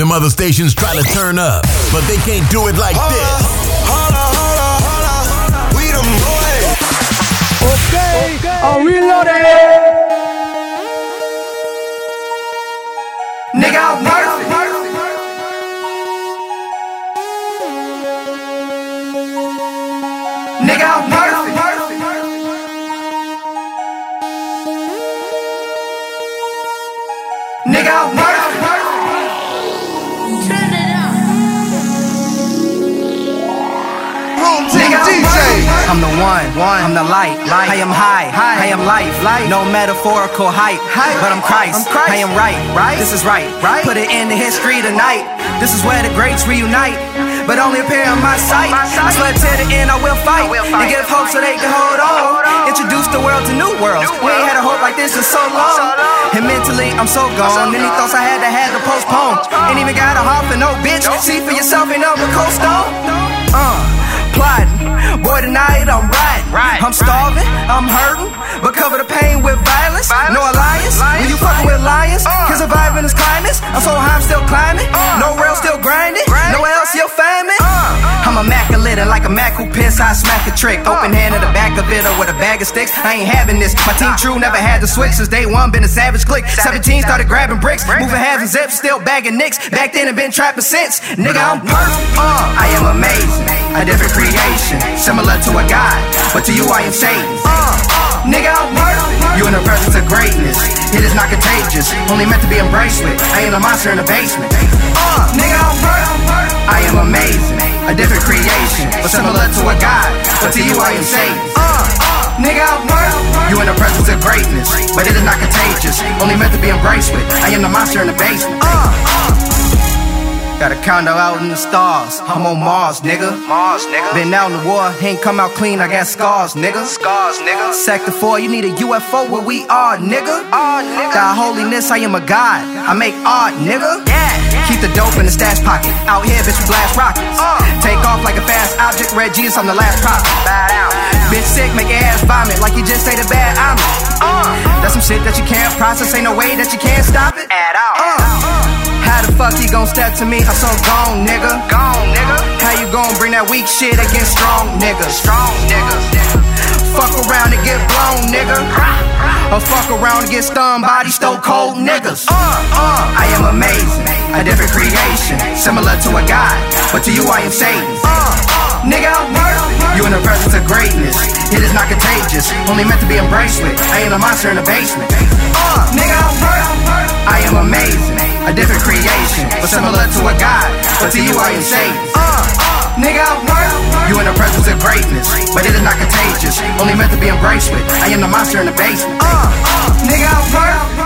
them other stations try to turn up, but they can't do it like this. Holla, holla, holla, we them boys. Okay, I'm reloaded. Nigga, I'm perfect. Nigga, I'm perfect. Nigga, I'm perfect. Room I'm the one, one. I'm the light, light. I am high, high. I am life, life. No metaphorical hype, hype. But I'm Christ, I'm Christ. I am right, right. This is right, right. Put it in the history tonight. This is where the greats reunite. But only appear on my sight. I swear to the end, I will fight. And give hope so they can hold on. Introduce the world to new worlds. We ain't had a hope like this in so long. And mentally, I'm so gone. Any thoughts I had, I had to postpone. Ain't even got a heart for no bitch. See for yourself, ain't nothing but cold stone. Uh. Boy, tonight I'm riding. I'm starving, I'm hurting, but cover the pain with violence. No alliance. When you fucking with lions, can survive in this climate. I'm so high, I'm still climbing. No immaculate and like a Mac who piss, I smack a trick. Open hand in the back of it or with a bag of sticks. I ain't having this. My team true never had the switch since day one. Been a savage click. 17 started grabbing bricks, moving halves and zips, still bagging nicks. Back then and been trapping since. Nigga, I'm perfect. Uh, I am amazing. A different creation, similar to a god, but to you I am Satan. Uh, nigga, I'm perfect. You in the presence of greatness. It is not contagious, only meant to be embraced with. I ain't a monster in the basement. Uh, nigga, I'm perfect. I am amazing. A different creation, but similar to a god, but to you I am Satan. Uh, Nigga, I'm. You in the presence of greatness, but it is not contagious, only meant to be embraced with. I am the monster in the basement. Uh, Got a condo out in the stars. I'm on Mars, nigga. Mars, nigga. Been out in the war, ain't come out clean. I got scars, nigga. Scars, nigga. Sector 4, you need a UFO where we are, nigga. Ah, nigga. Got holiness, I am a god. I make art, nigga. Yeah. Keep the dope in the stash pocket. Out here, bitch, we blast rockets. Take off like a fast object. Red Jesus, I'm the last prophet. Bad out. Bitch sick, make your ass vomit like you just ate a bad omelet. That's some shit that you can't process. Ain't no way that you can't stop it. At all. How the fuck you gon' step to me? I'm so gone, nigga. Gone, nigga. How you gon' bring that weak shit against strong niggas? Strong niggas. Fuck around and get blown, nigga. Or fuck around and get stunned by these stone cold niggas. Uh, uh, I am amazing, a different creation, similar to a god, but to you I am Satan. Uh, nigga, I'm perfect. You in the presence of greatness. It is not contagious, only meant to be embraced with. I ain't a monster in the basement. Uh, nigga, I'm perfect. I am amazing, different creation, but similar to a god, but to you I am Satan. Uh, nigga, I'm perfect. You in the presence of greatness, but it is not contagious, only meant to be embraced with. I am the monster in the basement. Uh, nigga, I'm perfect.